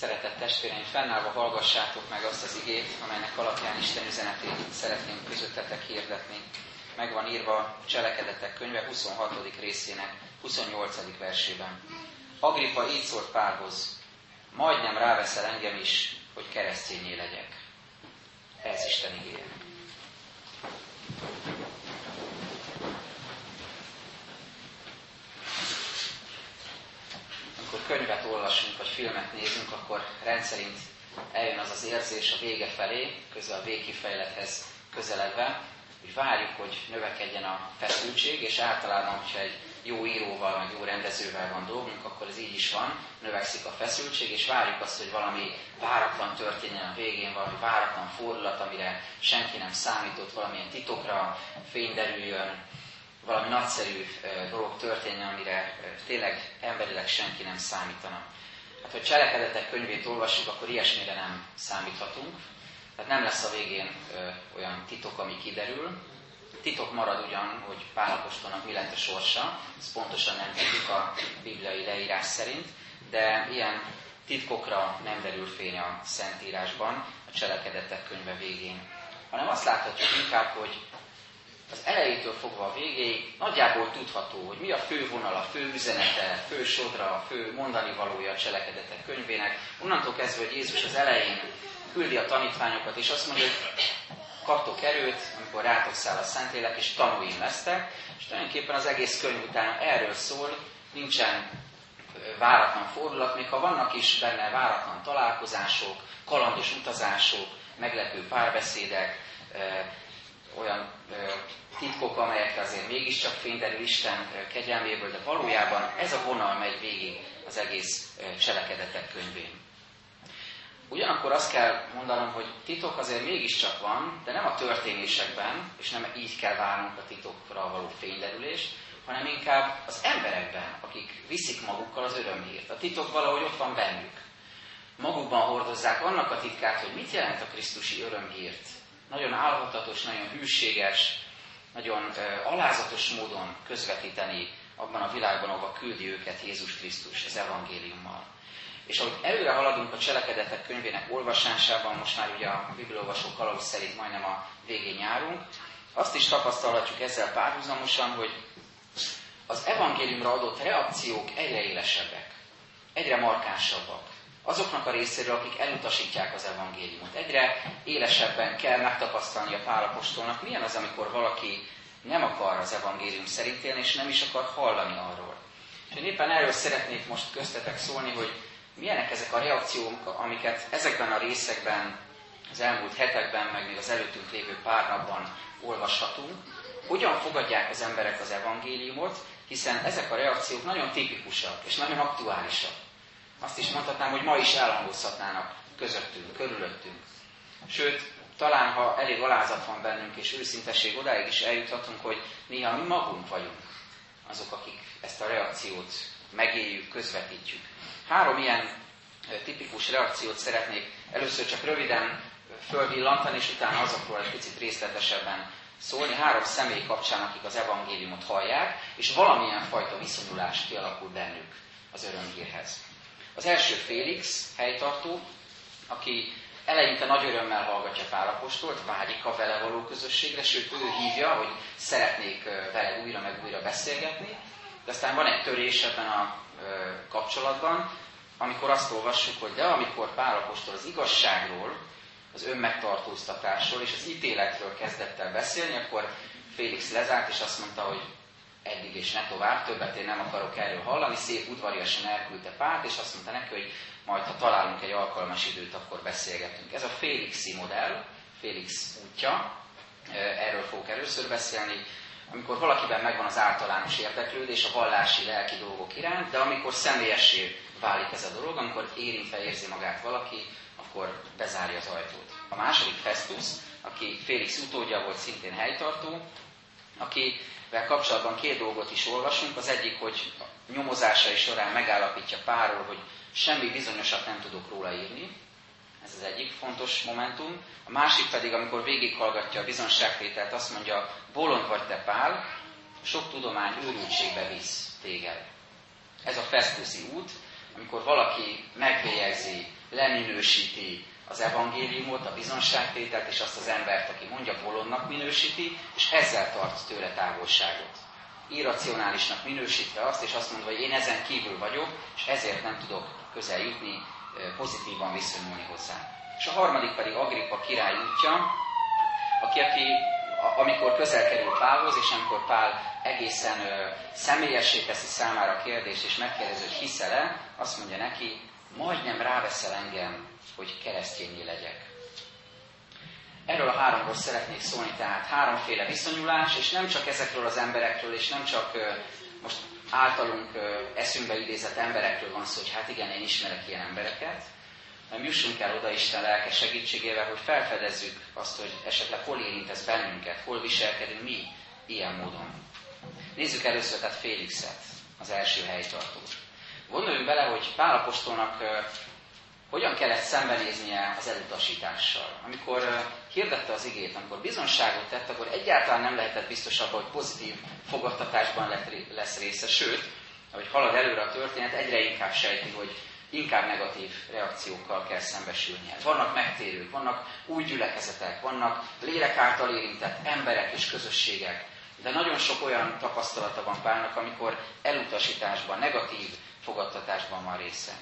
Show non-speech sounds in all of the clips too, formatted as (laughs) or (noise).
Szeretett testvéreim, fennállva hallgassátok meg azt az igét, amelynek alapján Isten üzenetét szeretném közöttetek hirdetni. Meg van írva Cselekedetek könyve 26. részének 28. versében. Agrippa így szólt Pálhoz, majdnem ráveszel engem is, hogy keresztényé legyek. Ez Isten igéje. Amikor könyvet olvasunk, vagy filmet nézünk, akkor rendszerint eljön az az érzés a vége felé, közel a végkifejlethez közeledve, hogy várjuk, hogy növekedjen a feszültség, és általában, hogyha egy jó íróval, meg jó rendezővel van dolgunk, akkor ez így is van, növekszik a feszültség, és várjuk azt, hogy valami váratlan történjen a végén, valami váratlan fordulat, amire senki nem számított, valamilyen titokra fény derüljön, valami nagyszerű dolog történjen, amire tényleg emberileg senki nem számítana. Hát, hogy cselekedetek könyvét olvassuk, akkor ilyesmire nem számíthatunk. Tehát nem lesz a végén olyan titok, ami kiderül, Titok marad ugyan, hogy Pálapostolnak mi lett a sorsa, ezt pontosan nem tudjuk a bibliai leírás szerint, de ilyen titkokra nem derül fény a Szentírásban, a cselekedetek könyve végén. Hanem azt láthatjuk inkább, hogy az elejétől fogva a végéig nagyjából tudható, hogy mi a fő vonal, a fő üzenete, fő sodra, a fő mondani valója a cselekedetek könyvének. Onnantól kezdve, hogy Jézus az elején küldi a tanítványokat, és azt mondja, hogy kaptok erőt, amikor rátok száll a Szentlélek, és tanúim lesztek, és tulajdonképpen az egész könyv után erről szól, nincsen váratlan fordulat, még ha vannak is benne váratlan találkozások, kalandos utazások, meglepő párbeszédek, olyan titkok, amelyekre azért mégiscsak fényderül Isten kegyelméből, de valójában ez a vonal megy végig az egész cselekedetek könyvén. Ugyanakkor azt kell mondanom, hogy titok azért mégiscsak van, de nem a történésekben, és nem így kell várnunk a titokra való fényderülést, hanem inkább az emberekben, akik viszik magukkal az örömhírt. A titok valahogy ott van bennük. Magukban hordozzák annak a titkát, hogy mit jelent a Krisztusi örömhírt. Nagyon álhatatos, nagyon hűséges, nagyon alázatos módon közvetíteni abban a világban, ahova küldi őket Jézus Krisztus az evangéliummal. És ahogy előre haladunk a cselekedetek könyvének olvasásában, most már ugye a bibliolvasó kalauz szerint majdnem a végén járunk, azt is tapasztalhatjuk ezzel párhuzamosan, hogy az evangéliumra adott reakciók egyre élesebbek, egyre markánsabbak. Azoknak a részéről, akik elutasítják az evangéliumot. Egyre élesebben kell megtapasztalni a pálapostolnak, milyen az, amikor valaki nem akar az evangélium szerint élni, és nem is akar hallani arról. És én éppen erről szeretnék most köztetek szólni, hogy milyenek ezek a reakciók, amiket ezekben a részekben, az elmúlt hetekben, meg még az előttünk lévő pár napban olvashatunk, hogyan fogadják az emberek az evangéliumot, hiszen ezek a reakciók nagyon tipikusak és nagyon aktuálisak. Azt is mondhatnám, hogy ma is elhangozhatnának közöttünk, körülöttünk. Sőt, talán ha elég alázat van bennünk és őszintesség, odáig is eljuthatunk, hogy néha mi magunk vagyunk azok, akik ezt a reakciót megéljük, közvetítjük. Három ilyen tipikus reakciót szeretnék először csak röviden fölvillantani, és utána azokról egy picit részletesebben szólni. Három személy kapcsán, akik az evangéliumot hallják, és valamilyen fajta viszonyulás kialakul bennük az örömhírhez. Az első Félix, helytartó, aki eleinte nagy örömmel hallgatja Pálapostolt, vágyik a vele való közösségre, sőt ő hívja, hogy szeretnék vele újra meg újra beszélgetni, de aztán van egy törés ebben a kapcsolatban, amikor azt olvassuk, hogy de amikor Pálapostól az igazságról, az önmegtartóztatásról és az ítéletről kezdett el beszélni, akkor Félix lezárt, és azt mondta, hogy eddig és ne tovább, többet én nem akarok erről hallani, szép udvariasan elküldte Pált, és azt mondta neki, hogy majd ha találunk egy alkalmas időt, akkor beszélgetünk. Ez a Félixi modell, Félix útja, erről fogok először beszélni, amikor valakiben megvan az általános érdeklődés a vallási, lelki dolgok iránt, de amikor személyessé válik ez a dolog, amikor érintve érzi magát valaki, akkor bezárja az ajtót. A második Festus, aki Félix utódja volt, szintén helytartó, akivel kapcsolatban két dolgot is olvasunk. Az egyik, hogy nyomozásai során megállapítja párról, hogy semmi bizonyosat nem tudok róla írni. Ez az egyik fontos momentum. A másik pedig, amikor végighallgatja a bizonságtételt, azt mondja, bolond vagy te Pál, sok tudomány őrültségbe visz téged. Ez a Festuszi út, amikor valaki megbélyegzi leminősíti az evangéliumot, a bizonságtételt, és azt az embert, aki mondja, bolondnak minősíti, és ezzel tart tőle távolságot. Irracionálisnak minősítve azt, és azt mondva, hogy én ezen kívül vagyok, és ezért nem tudok közel jutni, pozitívan viszonyulni hozzá. És a harmadik pedig Agrippa király útja, aki, aki amikor közel kerül Pálhoz, és amikor Pál egészen ö, személyessé teszi számára a kérdést, és megkérdezi, hogy hiszel-e, azt mondja neki, majdnem ráveszel engem, hogy keresztényé legyek. Erről a háromról szeretnék szólni, tehát háromféle viszonyulás, és nem csak ezekről az emberekről, és nem csak most általunk eszünkbe idézett emberekről van szó, hogy hát igen, én ismerek ilyen embereket, hanem jussunk el oda Isten lelke segítségével, hogy felfedezzük azt, hogy esetleg hol érint ez bennünket, hol viselkedünk mi ilyen módon. Nézzük először tehát Félixet, az első helytartót. Gondoljunk bele, hogy Pálapostolnak hogyan kellett szembenéznie az elutasítással. Amikor hirdette az igét, amikor bizonságot tett, akkor egyáltalán nem lehetett biztos abban, hogy pozitív fogadtatásban lesz része. Sőt, ahogy halad előre a történet, egyre inkább sejti, hogy inkább negatív reakciókkal kell szembesülnie. Vannak megtérők, vannak új gyülekezetek, vannak lélek által érintett emberek és közösségek, de nagyon sok olyan tapasztalata van Pálnak, amikor elutasításban, negatív fogadtatásban van része.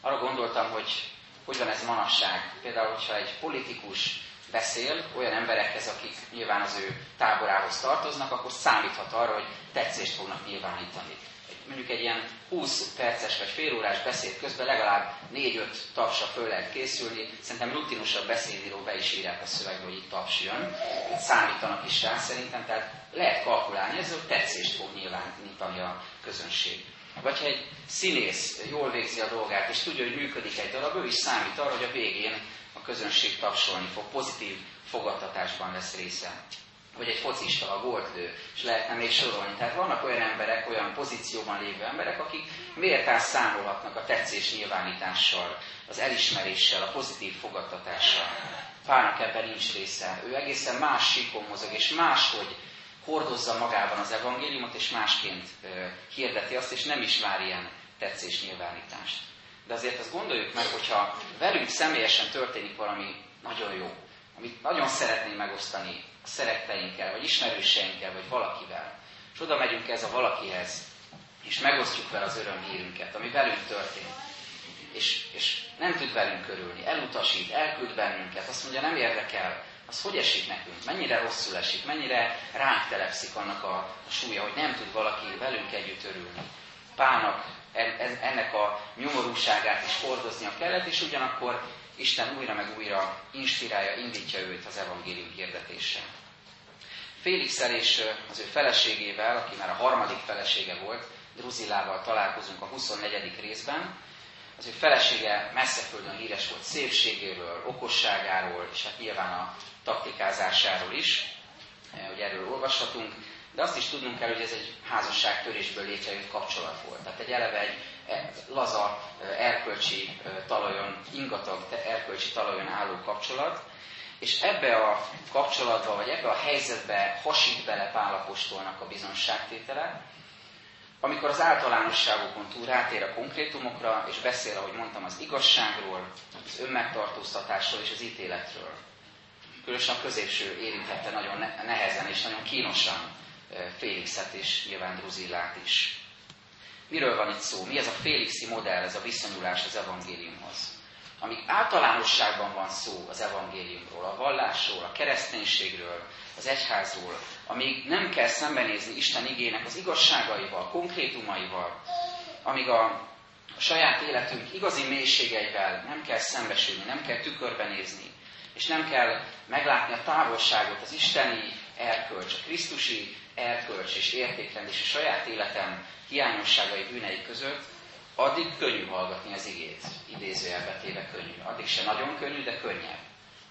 Arra gondoltam, hogy hogy van ez manasság. Például, hogyha egy politikus beszél olyan emberekhez, akik nyilván az ő táborához tartoznak, akkor számíthat arra, hogy tetszést fognak nyilvánítani mondjuk egy ilyen 20 perces vagy fél órás beszéd közben legalább 4-5 tapsa föl lehet készülni. Szerintem rutinosabb beszédíró be is írják a szövegbe, hogy itt taps jön. Számítanak is rá szerintem, tehát lehet kalkulálni, ez hogy tetszést fog nyilvánítani a közönség. Vagy ha egy színész jól végzi a dolgát, és tudja, hogy működik egy darab, ő is számít arra, hogy a végén a közönség tapsolni fog, pozitív fogadtatásban lesz része vagy egy focista, a goltlő, és lehetne még sorolni. Tehát vannak olyan emberek, olyan pozícióban lévő emberek, akik méltán számolhatnak a tetszés nyilvánítással, az elismeréssel, a pozitív fogadtatással. Pálnak ebben nincs része. Ő egészen más síkon mozog, és máshogy hordozza magában az evangéliumot, és másként hirdeti azt, és nem is vár ilyen tetszés nyilvánítást. De azért azt gondoljuk meg, hogyha velünk személyesen történik valami nagyon jó, amit nagyon szeretnénk megosztani a szeretteinkkel, vagy ismerőseinkkel, vagy valakivel, és oda megyünk ez a valakihez, és megosztjuk vele az örömhírünket, ami velünk történt, és, és nem tud velünk körülni, elutasít, elküld bennünket, azt mondja, nem érdekel, az hogy esik nekünk, mennyire rosszul esik, mennyire ránk telepszik annak a, a súlya, hogy nem tud valaki velünk együtt örülni. Pálnak ennek a nyomorúságát is hordoznia kellett, és ugyanakkor Isten újra meg újra inspirálja, indítja őt az evangélium hirdetése. félix és az ő feleségével, aki már a harmadik felesége volt, Druzilával találkozunk a 24. részben. Az ő felesége messzeföldön híres volt szépségéről, okosságáról, és hát nyilván a taktikázásáról is, hogy erről olvashatunk. De azt is tudnunk kell, hogy ez egy házasságtörésből létrejött kapcsolat volt. Tehát egy eleve egy e, laza, e, erkölcsi talajon, ingatag erkölcsi talajon álló kapcsolat, és ebbe a kapcsolatba, vagy ebbe a helyzetbe hasít bele Pálapostolnak a bizonságtétele, amikor az általánosságokon túl rátér a konkrétumokra, és beszél, ahogy mondtam, az igazságról, az önmegtartóztatásról és az ítéletről. Különösen a középső érintette nagyon nehezen és nagyon kínosan Félixet és nyilván Druzillát is. Miről van itt szó? Mi ez a Félixi modell, ez a viszonyulás az evangéliumhoz? Amíg általánosságban van szó az evangéliumról, a vallásról, a kereszténységről, az egyházról, amíg nem kell szembenézni Isten igének az igazságaival, konkrétumaival, amíg a, a saját életünk igazi mélységeivel nem kell szembesülni, nem kell tükörbenézni, és nem kell meglátni a távolságot az isteni erkölcs, a krisztusi erkölcs és értékrend és a saját életem hiányosságai bűnei között, addig könnyű hallgatni az igét, idézőjelbe téve könnyű. Addig se nagyon könnyű, de könnyebb.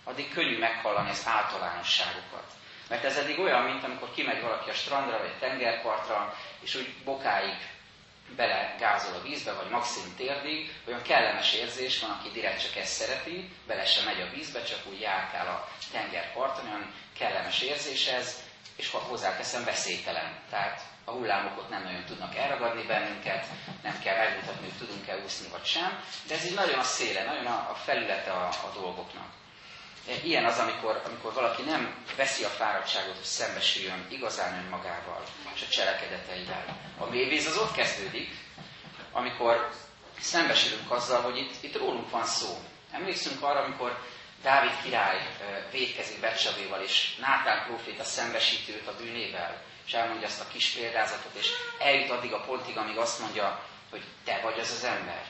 Addig könnyű meghallani az általánosságokat. Mert ez eddig olyan, mint amikor kimegy valaki a strandra vagy tengerpartra, és úgy bokáig bele gázol a vízbe, vagy maximum térdig, olyan kellemes érzés van, aki direkt csak ezt szereti, bele sem megy a vízbe, csak úgy járkál a tengerparton, olyan kellemes érzés ez, és hozzáteszem veszélytelen. Tehát a hullámok nem nagyon tudnak elragadni bennünket, nem kell megmutatni, hogy tudunk-e úszni vagy sem, de ez így nagyon a széle, nagyon a, a felülete a, a dolgoknak. Ilyen az, amikor, amikor valaki nem veszi a fáradtságot, hogy szembesüljön igazán önmagával és a cselekedeteivel. A mélyvíz az ott kezdődik, amikor szembesülünk azzal, hogy itt, itt rólunk van szó. Emlékszünk arra, amikor Dávid király védkezik Becsavéval, és Nátán próféta szembesítőt a bűnével, és elmondja azt a kis példázatot, és eljut addig a pontig, amíg azt mondja, hogy te vagy az az ember.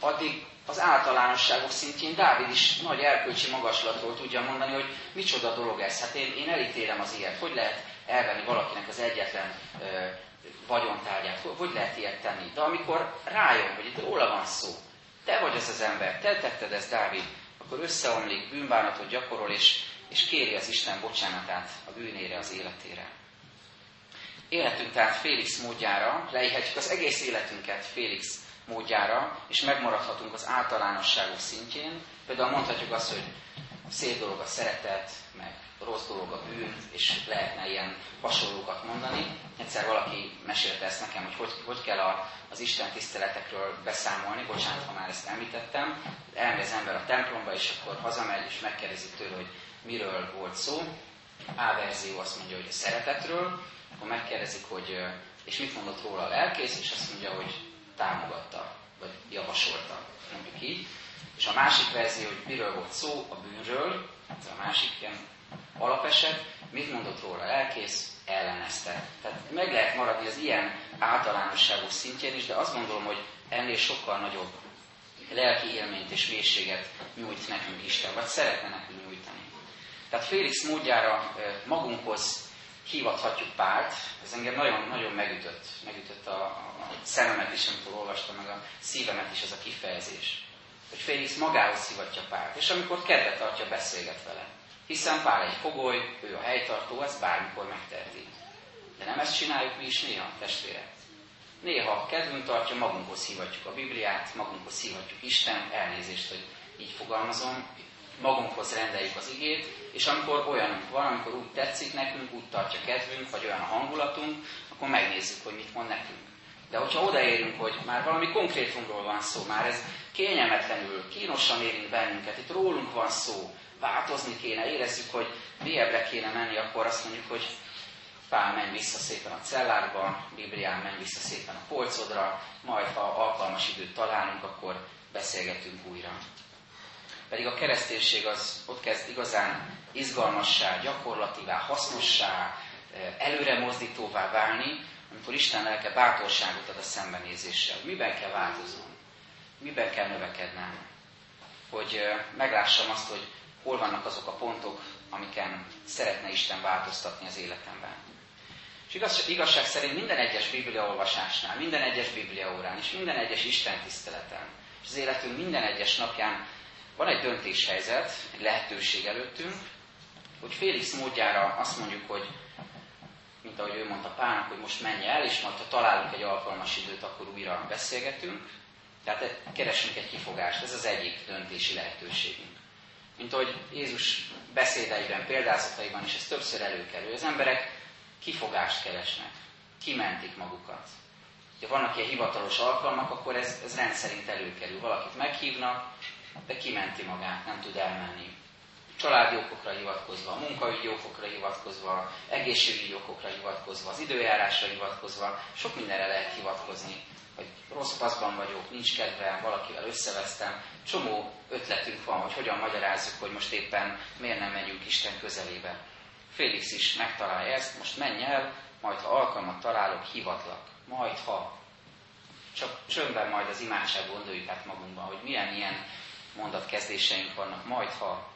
Addig az általánosságok szintjén Dávid is nagy erkölcsi magaslatról tudja mondani, hogy micsoda dolog ez. Hát én, én elítélem az ilyet. Hogy lehet elvenni valakinek az egyetlen ö, vagyontárgyát? Hogy lehet ilyet tenni? De amikor rájön, hogy itt róla van szó, te vagy az az ember, te tetted ezt, Dávid, akkor összeomlik, bűnbánatot gyakorol, és, és kéri az Isten bocsánatát a bűnére, az életére. Életünk tehát Félix módjára, leírhatjuk az egész életünket Félix módjára, és megmaradhatunk az általánosságok szintjén. Például mondhatjuk azt, hogy szép dolog a szeretet, meg rossz dolog a bűn, és lehetne ilyen hasonlókat mondani. Egyszer valaki mesélte ezt nekem, hogy hogy, hogy kell a, az Isten tiszteletekről beszámolni, bocsánat, ha már ezt említettem. Elmegy az ember a templomba, és akkor hazamegy, és megkérdezi tőle, hogy miről volt szó. A verzió azt mondja, hogy a szeretetről, akkor megkérdezik, hogy és mit mondott róla a lelkész, és azt mondja, hogy támogatta, vagy javasolta, mondjuk így. És a másik verzió, hogy miről volt szó, a bűnről, ez a másik ilyen alapeset, mit mondott róla a lelkész, ellenezte. Tehát meg lehet maradni az ilyen általánosságú szintjén is, de azt gondolom, hogy ennél sokkal nagyobb lelki élményt és mélységet nyújt nekünk Isten, vagy szeretne nekünk. Tehát Félix módjára magunkhoz hívathatjuk Pált, ez engem nagyon-nagyon megütött, megütött a, a szememet is, amikor olvastam, meg a szívemet is ez a kifejezés. Hogy Félix magához hívatja Pált, és amikor kedvet tartja, beszélget vele. Hiszen Pál egy fogoly, ő a helytartó, ezt bármikor megteheti. De nem ezt csináljuk mi is néha, testvérek. Néha kedvünk tartja, magunkhoz hívatjuk a Bibliát, magunkhoz hívatjuk Isten, elnézést, hogy így fogalmazom, magunkhoz rendeljük az igét, és amikor olyan van, amikor úgy tetszik nekünk, úgy tartja kedvünk, vagy olyan a hangulatunk, akkor megnézzük, hogy mit mond nekünk. De hogyha odaérünk, hogy már valami konkrétumról van szó, már ez kényelmetlenül, kínosan érint bennünket, itt rólunk van szó, változni kéne, érezzük, hogy mélyebbre kéne menni, akkor azt mondjuk, hogy Pál, menj vissza szépen a cellákba, Biblián menj vissza szépen a polcodra, majd ha alkalmas időt találunk, akkor beszélgetünk újra. Pedig a kereszténység az ott kezd igazán izgalmassá, gyakorlativá, hasznossá, eh, előre mozdítóvá válni, amikor Isten lelke bátorságot ad a szembenézéssel. Miben kell változnom? Miben kell növekednem? Hogy eh, meglássam azt, hogy hol vannak azok a pontok, amiken szeretne Isten változtatni az életemben. És igaz, igazság szerint minden egyes bibliaolvasásnál, minden egyes bibliaórán és minden egyes Isten tiszteleten, és az életünk minden egyes napján van egy döntéshelyzet, egy lehetőség előttünk, hogy Félix módjára azt mondjuk, hogy mint ahogy ő mondta Pának, hogy most menj el, és majd ha találunk egy alkalmas időt, akkor újra beszélgetünk. Tehát keresünk egy kifogást, ez az egyik döntési lehetőségünk. Mint ahogy Jézus beszédeiben, példázataiban is ez többször előkerül. Az emberek kifogást keresnek, kimentik magukat. Ha vannak ilyen hivatalos alkalmak, akkor ez, ez rendszerint előkerül. Valakit meghívnak, de kimenti magát, nem tud elmenni. Családi okokra hivatkozva, munkaügyi okokra hivatkozva, egészségügyi okokra hivatkozva, az időjárásra hivatkozva, sok mindenre lehet hivatkozni, hogy rossz paszban vagyok, nincs kedvem, valakivel összevesztem. Csomó ötletünk van, hogy hogyan magyarázzuk, hogy most éppen miért nem megyünk Isten közelébe. Félix is megtalálja ezt, most menj el, majd ha alkalmat találok, hivatlak. Majd ha. Csak csöndben majd az imádság gondoljuk át magunkban, hogy milyen ilyen mondatkezdéseink vannak, majd ha,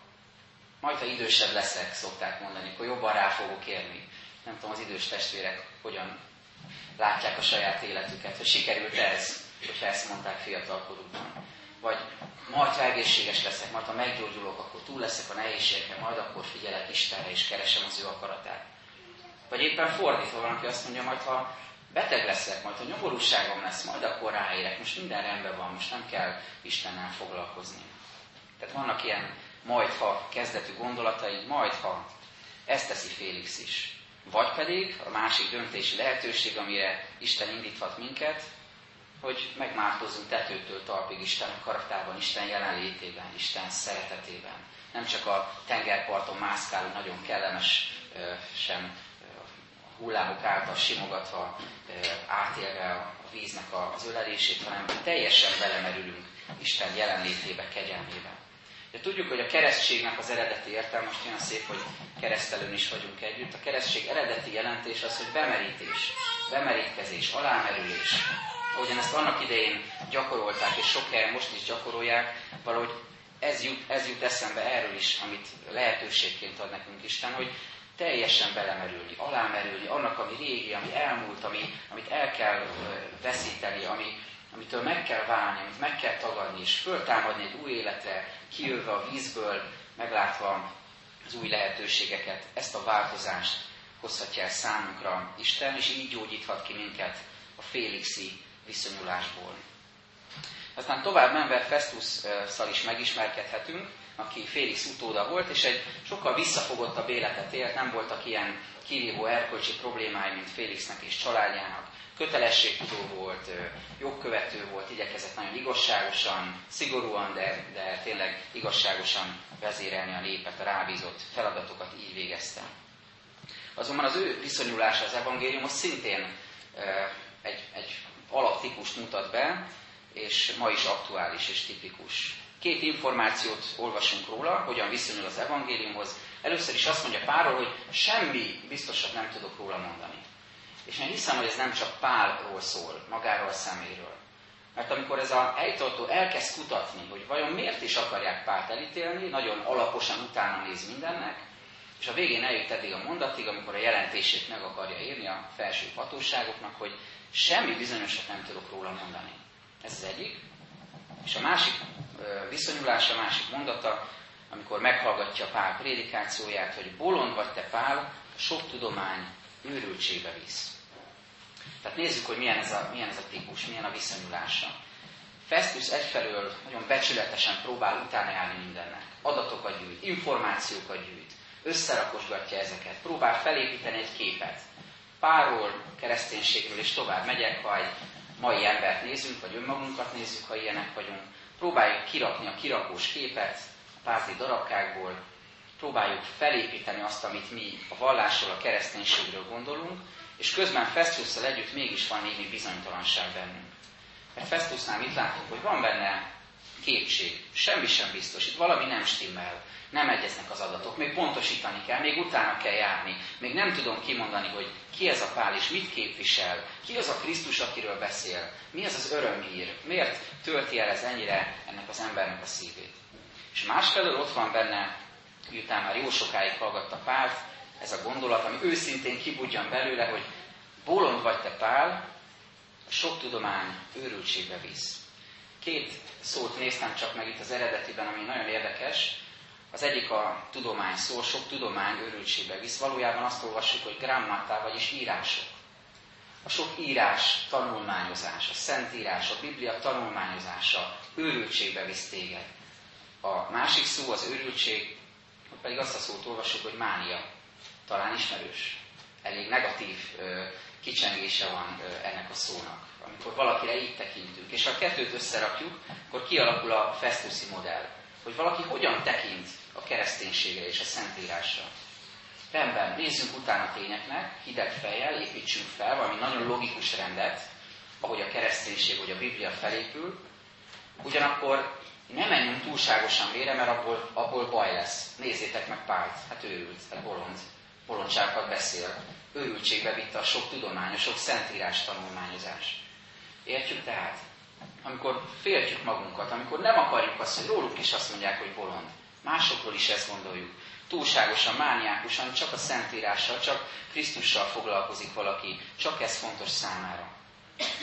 majd ha idősebb leszek, szokták mondani, akkor jobban rá fogok érni. Nem tudom, az idős testvérek hogyan látják a saját életüket, hogy sikerült ez, hogyha ezt mondták fiatalkorukban. Vagy majd, ha egészséges leszek, majd, ha meggyógyulok, akkor túl leszek a nehézségeken, majd akkor figyelek Istenre és keresem az ő akaratát. Vagy éppen fordítva van, aki azt mondja, majd ha beteg leszek, majd ha nyomorúságom lesz, majd akkor ráérek, most minden rendben van, most nem kell Istennel foglalkozni. Tehát vannak ilyen majdha kezdetű gondolatai, majdha. Ezt teszi Félix is. Vagy pedig a másik döntési lehetőség, amire Isten indíthat minket, hogy megmártozzunk tetőtől talpig Isten akaratában, Isten jelenlétében, Isten szeretetében. Nem csak a tengerparton mászkáló, nagyon kellemes, sem hullámok által simogatva, átélve a víznek az ölelését, hanem teljesen belemerülünk Isten jelenlétébe, kegyelmébe. De tudjuk, hogy a keresztségnek az eredeti értelme, most olyan szép, hogy keresztelőn is vagyunk együtt, a keresztség eredeti jelentés az, hogy bemerítés, bemerítkezés, alámerülés. Ahogyan ezt annak idején gyakorolták, és sok helyen most is gyakorolják, valahogy ez jut, ez jut eszembe erről is, amit lehetőségként ad nekünk Isten, hogy teljesen belemerülni, alámerülni, annak, ami régi, ami elmúlt, ami, amit el kell veszíteni, ami, amitől meg kell válni, amit meg kell tagadni, és föltámadni egy új életre, kijövve a vízből, meglátva az új lehetőségeket, ezt a változást hozhatja el számunkra Isten, és így gyógyíthat ki minket a félixi viszonyulásból. Aztán tovább menve Festus-szal is megismerkedhetünk, aki Félix utóda volt, és egy sokkal visszafogottabb életet élt, nem voltak ilyen kirívó erkölcsi problémái, mint Félixnek és családjának. Kötelességtudó volt, jogkövető volt, igyekezett nagyon igazságosan, szigorúan, de, de tényleg igazságosan vezérelni a népet, a rábízott feladatokat így végezte. Azonban az ő viszonyulása az evangéliumhoz szintén egy, egy alaptípust mutat be, és ma is aktuális és tipikus. Két információt olvasunk róla, hogyan viszonyul az evangéliumhoz. Először is azt mondja Pálról, hogy semmi biztosat nem tudok róla mondani. És én hiszem, hogy ez nem csak Pálról szól, magáról a szeméről. Mert amikor ez a helytartó elkezd kutatni, hogy vajon miért is akarják Pált elítélni, nagyon alaposan utána néz mindennek, és a végén eljut eddig a mondatig, amikor a jelentését meg akarja írni a felső hatóságoknak, hogy semmi bizonyosat nem tudok róla mondani. Ez az egyik. És a másik viszonyulása, a másik mondata, amikor meghallgatja Pál prédikációját, hogy bolond vagy te Pál, sok tudomány őrültségbe visz. Tehát nézzük, hogy milyen ez a, milyen ez a típus, milyen a viszonyulása. Festus egyfelől nagyon becsületesen próbál utána járni mindennek. Adatokat gyűjt, információkat gyűjt, összerakosgatja ezeket, próbál felépíteni egy képet. Párról, kereszténységről és tovább megyek, ha egy mai embert nézünk, vagy önmagunkat nézzük, ha ilyenek vagyunk. Próbáljuk kirakni a kirakós képet a párti darabkákból, próbáljuk felépíteni azt, amit mi a vallásról, a kereszténységről gondolunk, és közben Festusszal együtt mégis van némi bizonytalanság bennünk. Mert Festusnál mit látunk, hogy van benne kétség, semmi sem biztos, itt valami nem stimmel, nem egyeznek az adatok, még pontosítani kell, még utána kell járni, még nem tudom kimondani, hogy ki ez a Pál és mit képvisel, ki az a Krisztus, akiről beszél, mi ez az örömhír, miért tölti el ez ennyire ennek az embernek a szívét. És másfelől ott van benne, miután már jó sokáig hallgatta Pált, ez a gondolat, ami őszintén kibudjan belőle, hogy bolond vagy te Pál, sok tudomány őrültségbe visz. Két szót néztem csak meg itt az eredetiben, ami nagyon érdekes. Az egyik a tudomány szó, sok tudomány őrültségbe visz. Valójában azt olvassuk, hogy grammatá, vagyis írások. A sok írás tanulmányozás, a szentírás, a Biblia tanulmányozása őrültségbe visz téged. A másik szó, az őrültség, pedig azt a szót olvassuk, hogy mánia. Talán ismerős. Elég negatív kicsengése van ennek a szónak. Amikor valakire így tekintünk. És ha a kettőt összerakjuk, akkor kialakul a Festuszi modell. Hogy valaki hogyan tekint a kereszténységre és a szentírásra. Rendben, nézzünk utána tényeknek, hideg fejjel, építsünk fel valami nagyon logikus rendet, ahogy a kereszténység, vagy a Biblia felépül, ugyanakkor ne menjünk túlságosan mélyre, mert abból, abból baj lesz. Nézzétek meg Pált, hát ő ült, hát bolond, bolondságokat beszél. Őrültségbe vitte a sok tudomány, a sok szentírás tanulmányozás. Értjük tehát? Amikor féltjük magunkat, amikor nem akarjuk azt, hogy róluk is azt mondják, hogy bolond. Másokról is ezt gondoljuk. Túlságosan, mániákusan, csak a Szentírással, csak Krisztussal foglalkozik valaki, csak ez fontos számára.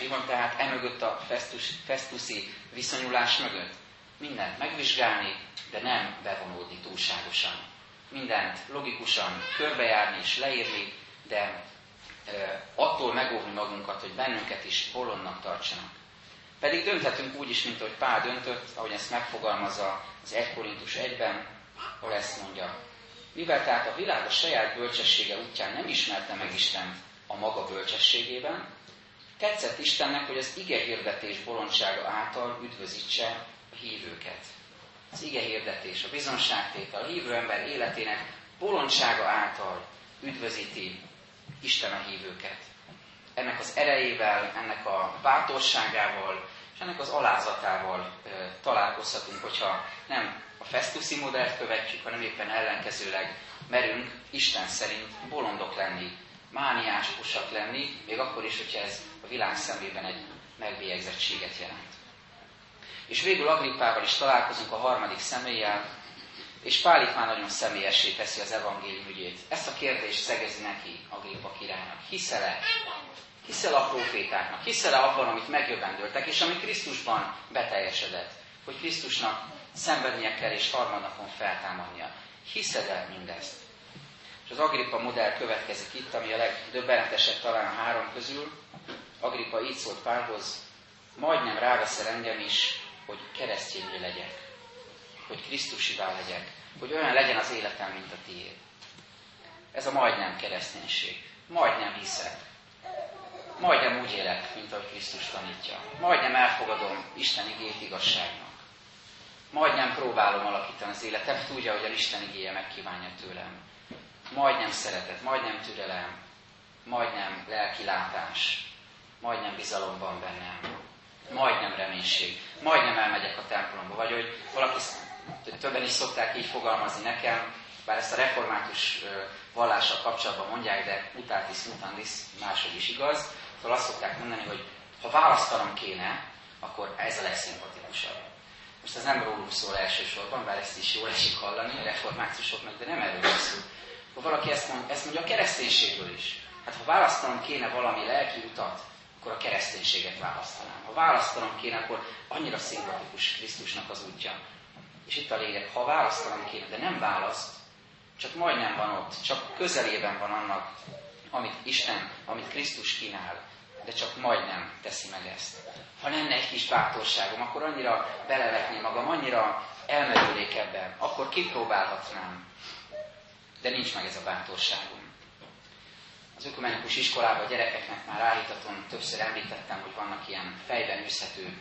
Mi van tehát emögött a festus, festuszi viszonyulás mögött? Mindent megvizsgálni, de nem bevonódni túlságosan. Mindent logikusan körbejárni és leírni, de attól megóvni magunkat, hogy bennünket is bolondnak tartsanak. Pedig dönthetünk úgy is, mint ahogy Pál döntött, ahogy ezt megfogalmazza az 1 Korintus 1-ben, ahol ezt mondja. Mivel tehát a világ a saját bölcsessége útján nem ismerte meg Istent a maga bölcsességében, Tetszett Istennek, hogy az ige hirdetés bolondsága által üdvözítse hívőket. Az ige hirdetés, a bizonságtétel, a hívő ember életének bolondsága által üdvözíti Isten a hívőket. Ennek az erejével, ennek a bátorságával, és ennek az alázatával e, találkozhatunk, hogyha nem a Festuszi modellt követjük, hanem éppen ellenkezőleg merünk Isten szerint bolondok lenni, mániáskosak lenni, még akkor is, hogyha ez a világ szemében egy megbélyegzettséget jelent. És végül Agrippával is találkozunk a harmadik személlyel, és Pál itt már nagyon személyessé teszi az evangélium ügyét. Ezt a kérdést szegezi neki Agrippa királynak. Hiszel-e? Hiszel a profétáknak? Hiszel-e abban, amit megjövendöltek, és ami Krisztusban beteljesedett? Hogy Krisztusnak szenvednie kell, és harmadnapon feltámadnia. Hiszed-e mindezt? És az Agrippa modell következik itt, ami a legdöbbenetesebb talán a három közül. Agrippa így szólt Pálhoz, majdnem ráveszel engem is, hogy keresztényé legyek, hogy Krisztusivá legyek, hogy olyan legyen az életem, mint a tiéd. Ez a majdnem kereszténység. Majdnem hiszek. Majdnem úgy élek, mint ahogy Krisztus tanítja. Majdnem elfogadom Isten igét igazságnak. Majdnem próbálom alakítani az életemet (laughs) úgy, ahogyan Isten igéje megkívánja tőlem. Majdnem szeretet, majdnem türelem, majdnem lelki látás, majdnem bizalom van bennem, majdnem reménység, majdnem elmegyek a templomba, vagy hogy valaki, többen is szokták így fogalmazni nekem, bár ezt a református vallással kapcsolatban mondják, de mutatis mutandis máshogy is igaz, szóval azt szokták mondani, hogy ha választanom kéne, akkor ez a legszimpatikusabb. Most ez nem róluk szól elsősorban, bár ezt is jól esik hallani a reformátusoknak, de nem erről szól. Ha valaki ezt, mond, ezt mondja a kereszténységből is. Hát ha választanom kéne valami lelki utat, akkor a kereszténységet választanám. Ha választanom kéne, akkor annyira szimpatikus Krisztusnak az útja. És itt a lényeg, ha választanom kéne, de nem választ, csak majdnem van ott, csak közelében van annak, amit Isten, amit Krisztus kínál, de csak majdnem teszi meg ezt. Ha lenne egy kis bátorságom, akkor annyira belevetném magam, annyira elmerülnék ebben, akkor kipróbálhatnám. De nincs meg ez a bátorságom. Az ökumenikus iskolában a gyerekeknek már állítatom, többször említettem, hogy vannak ilyen fejben űzhető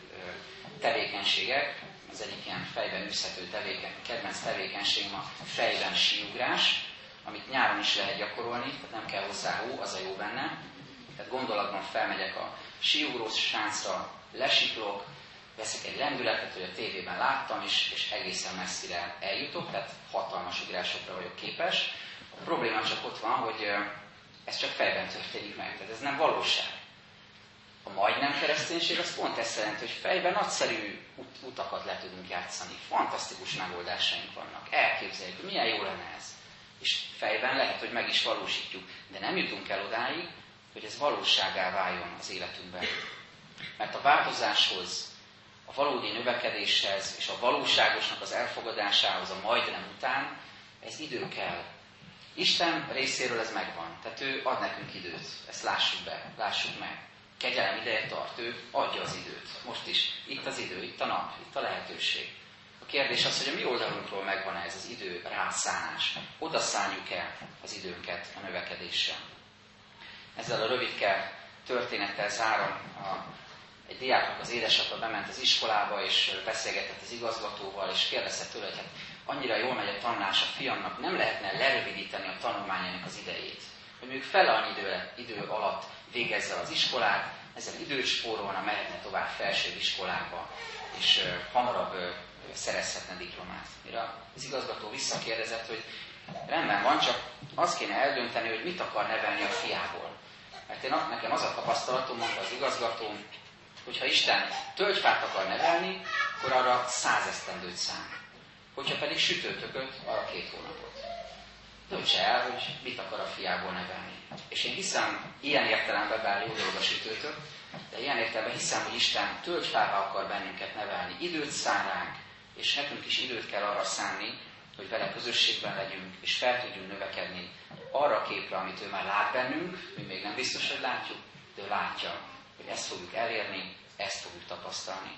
tevékenységek. Az egyik ilyen fejben űzhető tevéken, kedvenc tevékenységem a fejben síugrás, amit nyáron is lehet gyakorolni, tehát nem kell hozzá hó, az a jó benne. Tehát gondolatban felmegyek a síugrós sáncra, lesiklok, veszek egy lendületet, hogy a tévében láttam, és, és egészen messzire eljutok, tehát hatalmas ugrásokra vagyok képes. A probléma csak ott van, hogy ez csak fejben történik meg, tehát ez nem valóság. A majdnem kereszténység az pont ezt jelenti, hogy fejben nagyszerű ut- utakat le tudunk játszani. Fantasztikus megoldásaink vannak. Elképzeljük, milyen jó lenne ez. És fejben lehet, hogy meg is valósítjuk. De nem jutunk el odáig, hogy ez valóságá váljon az életünkben. Mert a változáshoz, a valódi növekedéshez és a valóságosnak az elfogadásához a majdnem után ez idő kell. Isten részéről ez megvan. Tehát ő ad nekünk időt. Ezt lássuk be, lássuk meg. Kegyelem ideje tart, ő adja az időt. Most is. Itt az idő, itt a nap, itt a lehetőség. A kérdés az, hogy a mi oldalunkról megvan ez az idő rászánás. Oda szálljuk el az időnket a növekedéssel. Ezzel a rövidke történettel zárom. A, egy diáknak az édesapja bement az iskolába, és beszélgetett az igazgatóval, és kérdezte tőle, hogy hát annyira jól megy a tanulás a fiamnak, nem lehetne lerövidíteni a tanulmányának az idejét. Hogy fele annyi idő, idő alatt végezze az iskolát, ezzel időt spórolna, mehetne tovább felső iskolába, és hamarabb uh, szerezhetne diplomát. Mire az igazgató visszakérdezett, hogy rendben van, csak azt kéne eldönteni, hogy mit akar nevelni a fiából. Mert én, nekem az a tapasztalatom, mondta az igazgató, hogy ha Isten tölgyfát akar nevelni, akkor arra száz esztendőt szám. Hogyha pedig sütőtököt, arra két hónapot. Döntse el, hogy mit akar a fiából nevelni. És én hiszem, ilyen értelemben bár jó dolog a sütőtök, de ilyen értelemben hiszem, hogy Isten tölgyfára akar bennünket nevelni. Időt szán ránk, és nekünk is időt kell arra szánni, hogy vele közösségben legyünk, és fel tudjunk növekedni arra a képre, amit ő már lát bennünk, mi még nem biztos, hogy látjuk, de ő látja, hogy ezt fogjuk elérni, ezt fogjuk tapasztalni.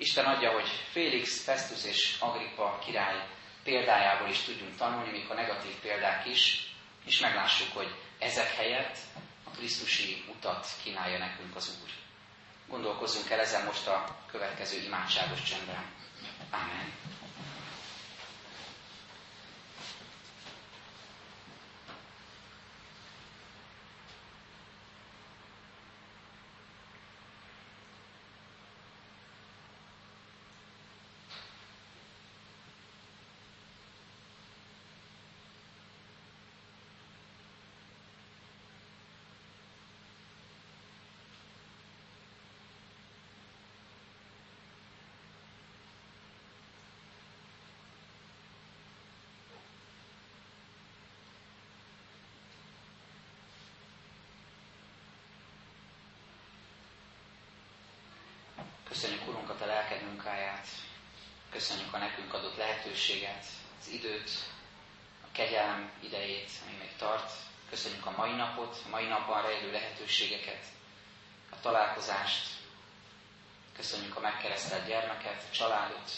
Isten adja, hogy Félix, Festus és Agrippa király példájából is tudjunk tanulni, mikor negatív példák is, és meglássuk, hogy ezek helyett a Krisztusi utat kínálja nekünk az Úr. Gondolkozzunk el ezen most a következő imádságos csendben. Amen. Köszönjük, Urunkat, a lelked munkáját, köszönjük a nekünk adott lehetőséget, az időt, a kegyelem idejét, ami még tart. Köszönjük a mai napot, a mai napban rejlő lehetőségeket, a találkozást. Köszönjük a megkeresztelt gyermeket, a családot,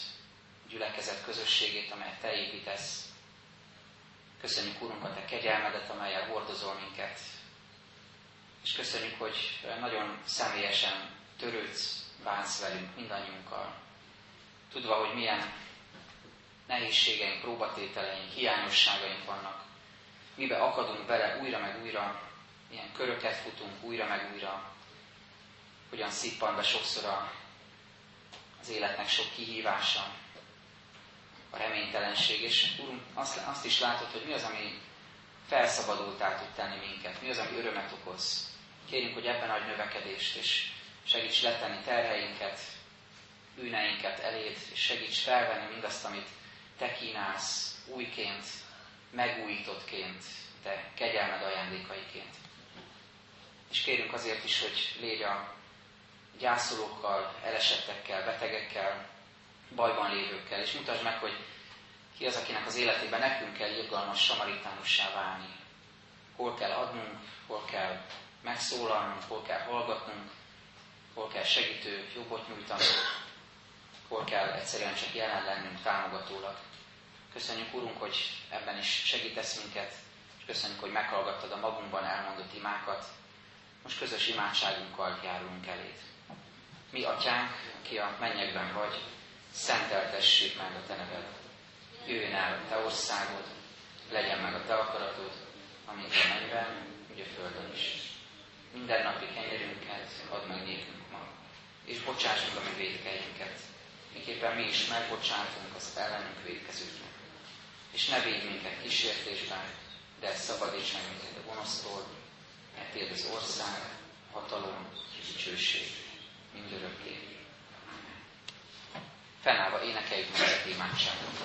a gyülekezet közösségét, amelyet Te építesz. Köszönjük, Urunk, a Te kegyelmedet, amelyel hordozol minket. És köszönjük, hogy nagyon személyesen törődsz bánsz velünk, mindannyiunkkal. Tudva, hogy milyen nehézségeink, próbatételeink, hiányosságaink vannak. Mibe akadunk bele újra meg újra, milyen köröket futunk újra meg újra, hogyan szippan be sokszor a, az életnek sok kihívása, a reménytelenség, és Úrunk, azt, azt is látod, hogy mi az, ami felszabadultá tud tenni minket, mi az, ami örömet okoz. Kérünk, hogy ebben adj növekedést, és segíts letenni terheinket, bűneinket eléd, és segíts felvenni mindazt, amit Te kínálsz újként, megújítottként, Te kegyelmed ajándékaiként. És kérünk azért is, hogy légy a gyászolókkal, elesettekkel, betegekkel, bajban lévőkkel, és mutasd meg, hogy ki az, akinek az életében nekünk kell irgalmas samaritánussá válni. Hol kell adnunk, hol kell megszólalnunk, hol kell hallgatnunk, hol kell segítő jobbot nyújtani, hol kell egyszerűen csak jelen lennünk támogatólag. Köszönjük, Urunk, hogy ebben is segítesz minket, és köszönjük, hogy meghallgattad a magunkban elmondott imákat. Most közös imádságunkkal járulunk eléd. Mi, Atyánk, ki a mennyekben vagy, szenteltessék meg a Te neved. Jöjjön el a Te országod, legyen meg a Te akaratod, amint a mennyben, úgy a földön is. Minden napi kenyerünket add meg nékünk és bocsáss meg a mi védkeinket, miképpen mi is megbocsátunk az ellenünk védkezőknek. És ne védj minket kísértésben, de szabadíts meg minket a gonosztól, mert tiéd az ország, hatalom és dicsőség mindörökké. Fennállva énekeljük meg a imádságot.